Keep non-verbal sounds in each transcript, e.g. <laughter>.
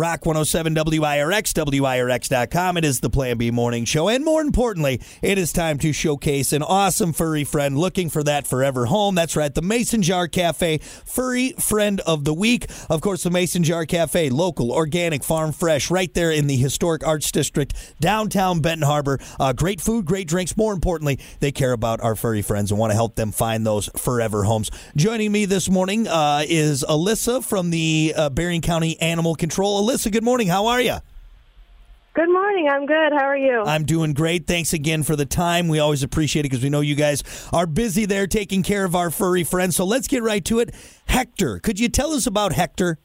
Rock 107 WIRX, WIRX.com. It is the Plan B morning show. And more importantly, it is time to showcase an awesome furry friend looking for that forever home. That's right, the Mason Jar Cafe Furry Friend of the Week. Of course, the Mason Jar Cafe, local, organic, farm fresh, right there in the historic Arts District, downtown Benton Harbor. Uh, great food, great drinks. More importantly, they care about our furry friends and want to help them find those forever homes. Joining me this morning uh, is Alyssa from the uh, Berrien County Animal Control. Alyssa, good morning. How are you? Good morning. I'm good. How are you? I'm doing great. Thanks again for the time. We always appreciate it because we know you guys are busy there taking care of our furry friends. So let's get right to it. Hector, could you tell us about Hector?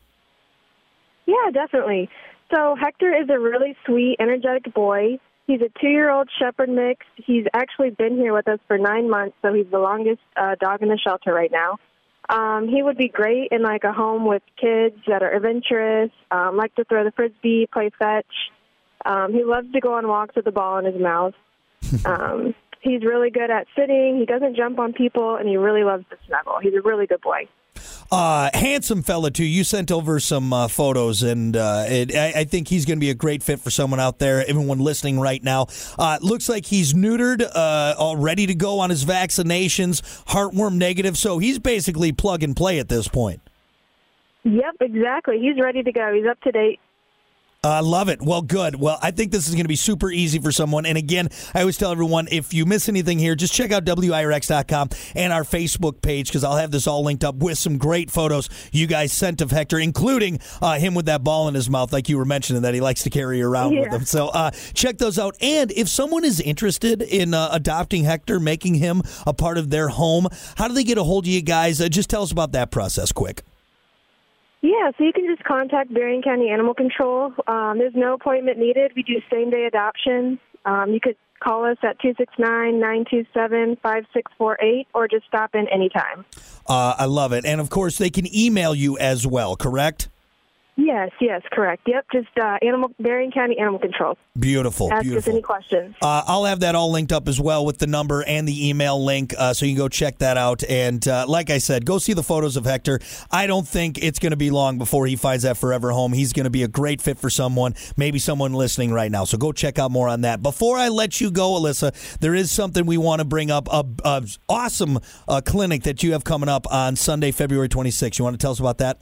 yeah, definitely. So Hector is a really sweet, energetic boy. He's a two-year-old Shepherd mix. He's actually been here with us for nine months, so he's the longest uh, dog in the shelter right now. Um, he would be great in like a home with kids that are adventurous, um, like to throw the frisbee, play fetch. Um, he loves to go on walks with a ball in his mouth. <laughs> um, he's really good at sitting. He doesn't jump on people, and he really loves to snuggle. He's a really good boy. Uh, handsome fella too. You sent over some uh, photos, and uh, it, I, I think he's going to be a great fit for someone out there. Everyone listening right now, uh, looks like he's neutered, uh, all ready to go on his vaccinations, heartworm negative. So he's basically plug and play at this point. Yep, exactly. He's ready to go. He's up to date. I love it. Well, good. Well, I think this is going to be super easy for someone. And again, I always tell everyone if you miss anything here, just check out WIRX.com and our Facebook page because I'll have this all linked up with some great photos you guys sent of Hector, including uh, him with that ball in his mouth, like you were mentioning that he likes to carry around with him. So uh, check those out. And if someone is interested in uh, adopting Hector, making him a part of their home, how do they get a hold of you guys? Uh, just tell us about that process quick. Yeah, so you can just contact Berrien County Animal Control. Um, there's no appointment needed. We do same day adoption. Um, you could call us at 269 927 5648 or just stop in anytime. Uh, I love it. And of course, they can email you as well, correct? Yes, yes, correct. Yep, just uh, Animal Berrien County Animal Control. Beautiful. Ask us any questions. Uh, I'll have that all linked up as well with the number and the email link, uh, so you can go check that out. And uh, like I said, go see the photos of Hector. I don't think it's going to be long before he finds that forever home. He's going to be a great fit for someone, maybe someone listening right now. So go check out more on that. Before I let you go, Alyssa, there is something we want to bring up. A, a awesome uh, clinic that you have coming up on Sunday, February 26th. You want to tell us about that?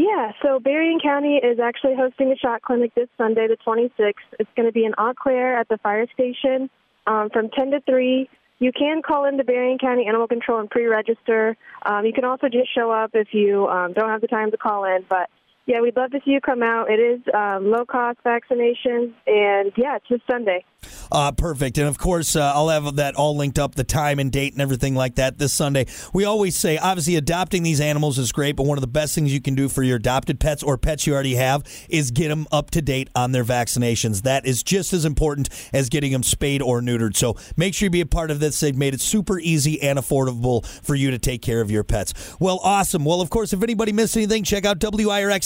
Yeah, so Berrien County is actually hosting a shot clinic this Sunday, the 26th. It's going to be in Eau Claire at the fire station um, from 10 to 3. You can call into Berrien County Animal Control and pre-register. Um, you can also just show up if you um, don't have the time to call in. But yeah, we'd love to see you come out. It is um, low-cost vaccinations, and yeah, it's this Sunday. Uh, perfect. And of course, uh, I'll have that all linked up, the time and date and everything like that this Sunday. We always say, obviously, adopting these animals is great, but one of the best things you can do for your adopted pets or pets you already have is get them up to date on their vaccinations. That is just as important as getting them spayed or neutered. So make sure you be a part of this. They've made it super easy and affordable for you to take care of your pets. Well, awesome. Well, of course, if anybody missed anything, check out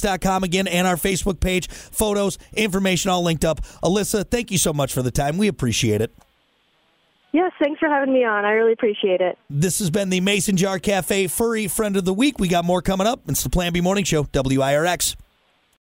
WIRX.com again and our Facebook page. Photos, information all linked up. Alyssa, thank you so much for the time. We appreciate it. Yes, thanks for having me on. I really appreciate it. This has been the Mason Jar Cafe Furry Friend of the Week. We got more coming up. It's the Plan B Morning Show, WIRX.